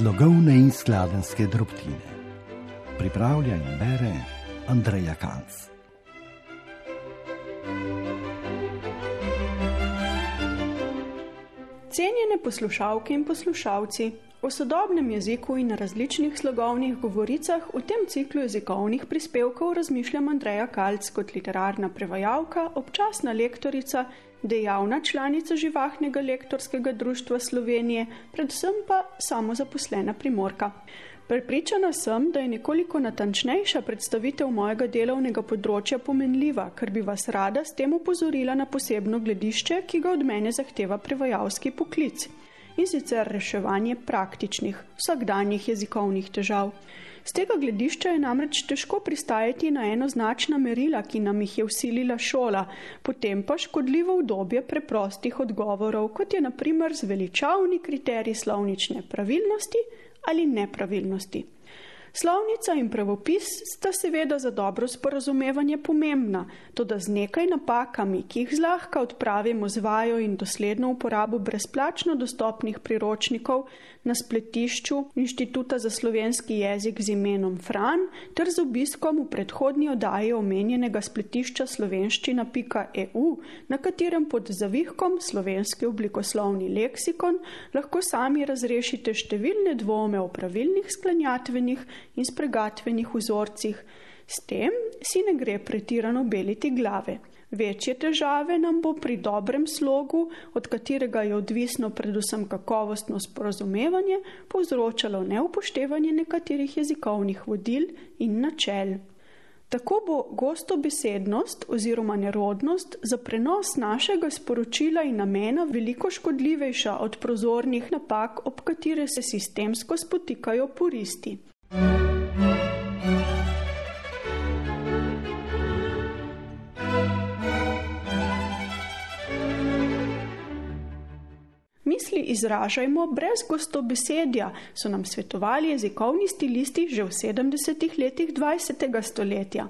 Slogovne in skladenske drobtine. Pripravlja in bere Andreja Kanc. Cenjene poslušalke in poslušalci, o sodobnem jeziku in različnih slogovnih govoricah v tem ciklu jezikovnih prispevkov razmišljam Andreja Kalc kot literarna prevajalka, občasna lektorica, dejavna članica živahnega lektorskega društva Slovenije, predvsem pa samozaposlena primorka. Prepričana sem, da je nekoliko natančnejša predstavitev mojega delovnega področja pomenljiva, ker bi vas rada s tem upozorila na posebno gledišče, ki ga od mene zahteva prevajalski poklic in sicer reševanje praktičnih, vsakdanjih jezikovnih težav. Z tega gledišča je namreč težko pristajati na enoznačna merila, ki nam jih je usilila šola, potem pa škodljivo obdobje preprostih odgovorov, kot je naprimer zveličavni kriterij slovnične pravilnosti ali nepravilnosti. Slovnica in pravopis sta seveda za dobro sporazumevanje pomembna, tudi z nekaj napakami, ki jih zlahka odpravimo z vajo in dosledno uporabo brezplačno dostopnih priročnikov na spletišču Inštituta za slovenski jezik z imenom Fran ter z obiskom v predhodni oddaji omenjenega spletišča slovenščina.eu, na katerem pod zavihkom slovenski oblikoslovni leksikon lahko sami razrešite številne dvome o pravilnih sklanjatvenih in spregatvenih vzorcih, s tem si ne gre pretirano beliti glave. Večje težave nam bo pri dobrem slogu, od katerega je odvisno predvsem kakovostno sporazumevanje, povzročalo neupoštevanje nekaterih jezikovnih vodil in načel. Tako bo gostobesednost oziroma nerodnost za prenos našega sporočila in namena veliko škodljivejša od prozornih napak, ob katere se sistemsko spotikajo puristi. Izražajmo brez gostobesedja, so nam svetovali jezikovni stilisti že v 70-ih letih 20. stoletja.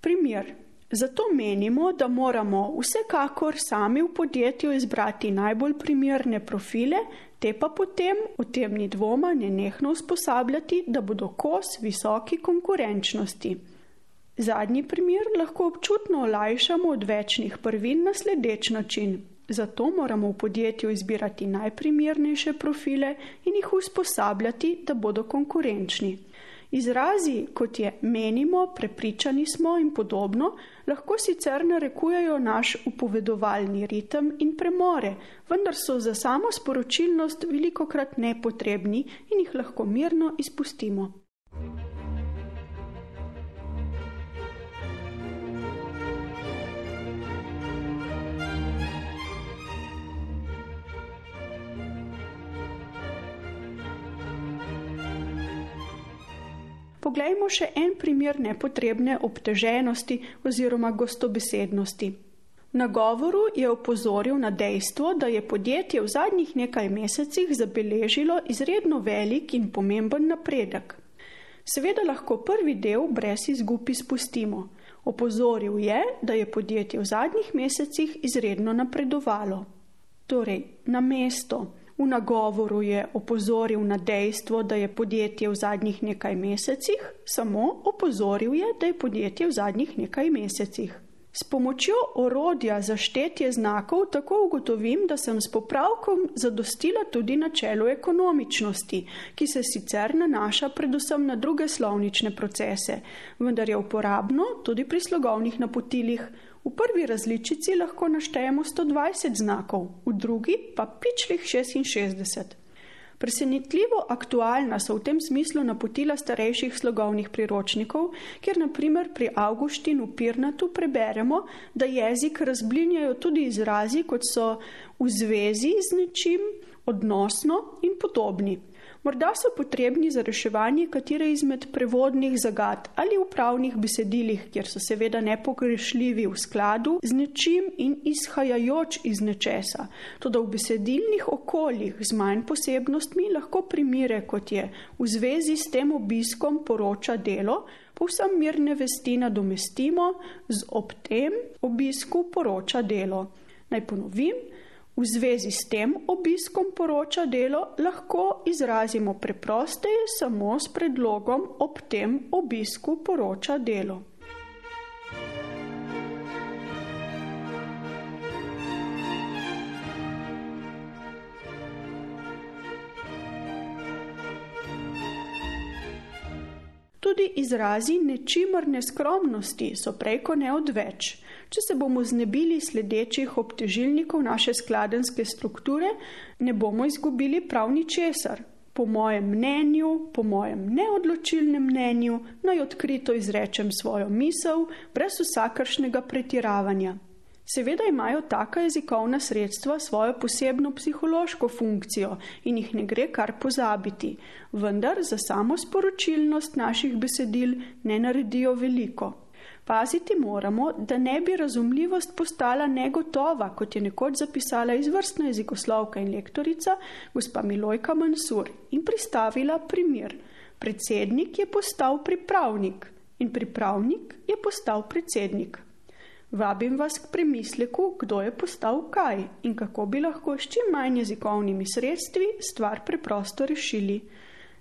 Primer. Zato menimo, da moramo vsekakor sami v podjetju izbrati najbolj primerne profile, te pa potem, v tem ni dvoma, nenehno usposabljati, da bodo kos visoki konkurenčnosti. Zadnji primer lahko občutno olajšamo od večnih prvin na sledeč način. Zato moramo v podjetju izbirati najprimernejše profile in jih usposabljati, da bodo konkurenčni. Izrazi, kot je menimo, prepričani smo in podobno, lahko sicer narekujejo naš upovedovalni ritem in premore, vendar so za samo sporočilnost veliko krat nepotrebni in jih lahko mirno izpustimo. Poglejmo še en primer nepotrebne obteženosti oziroma gostobesednosti. Na govoru je opozoril na dejstvo, da je podjetje v zadnjih nekaj mesecih zabeležilo izredno velik in pomemben napredek. Seveda lahko prvi del brez izgub izpustimo. Opozoril je, da je podjetje v zadnjih mesecih izredno napredovalo. Torej, na mesto, V nagovoru je opozoril na dejstvo, da je podjetje v zadnjih nekaj mesecih, samo opozoril je, da je podjetje v zadnjih nekaj mesecih. S pomočjo orodja za štetje znakov tako ugotovim, da sem s popravkom zadostila tudi načelu ekonomičnosti, ki se sicer nanaša predvsem na druge slovnične procese, vendar je uporabno tudi pri slogovnih napotilih. V prvi različici lahko naštejemo 120 znakov, v drugi pa pičlih 66. Presenetljivo aktualna so v tem smislu napotila starejših slogovnih priročnikov, kjer naprimer pri Augustinu Pirnatu preberemo, da jezik razblinjajo tudi izrazi, kot so v zvezi z nečim, odnosno in podobni. Morda so potrebni za reševanje katere izmed prevodnih zagad ali upravnih besedilih, kjer so seveda nepogrešljivi v skladu z nečim in izhajajoč iz nečesa. Tudi v besedilnih okoljih z manj posebnostmi lahko primire, kot je v zvezi s tem obiskom poroča delo, povsem mirne vesti nadomestimo z ob tem obisku poroča delo. Naj ponovim. V zvezi s tem obiskom poroča delo lahko izrazimo preprosteje samo s predlogom ob tem obisku poroča delo. Tudi izrazi nečimrne skromnosti so preko neodveč. Če se bomo znebili sledečih obtežilnikov naše skladenske strukture, ne bomo izgubili prav ničesar. Po mojem mnenju, po mojem neodločilnem mnenju, naj odkrito izrečem svojo misel, brez vsakršnega pretiravanja. Seveda imajo taka jezikovna sredstva svojo posebno psihološko funkcijo in jih ne gre kar pozabiti, vendar za samo sporočilnost naših besedil ne naredijo veliko. Paziti moramo, da ne bi razumljivost postala negotova, kot je nekoč zapisala izvrstna jezikoslovka in lektorica gospa Milojka Mansur in pristavila primer. Predsednik je postal pripravnik in pripravnik je postal predsednik. Vabim vas k premisleku, kdo je postal kaj in kako bi lahko s čim manj jezikovnimi sredstvi stvar preprosto rešili.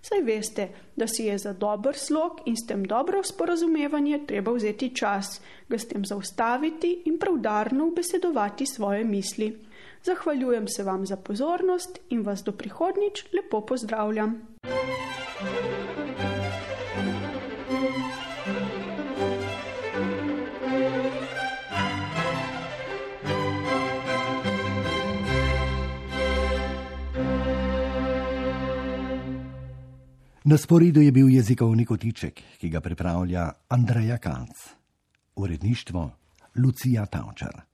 Saj veste, da si je za dober slog in s tem dobro sporazumevanje treba vzeti čas, ga s tem zaustaviti in pravdarno ubesedovati svoje misli. Zahvaljujem se vam za pozornost in vas do prihodnič lepo pozdravljam. Na sporedu je bil jezikovni kotiček, ki ga pripravlja Andreja Kalc, uredništvo Lucija Tavčar.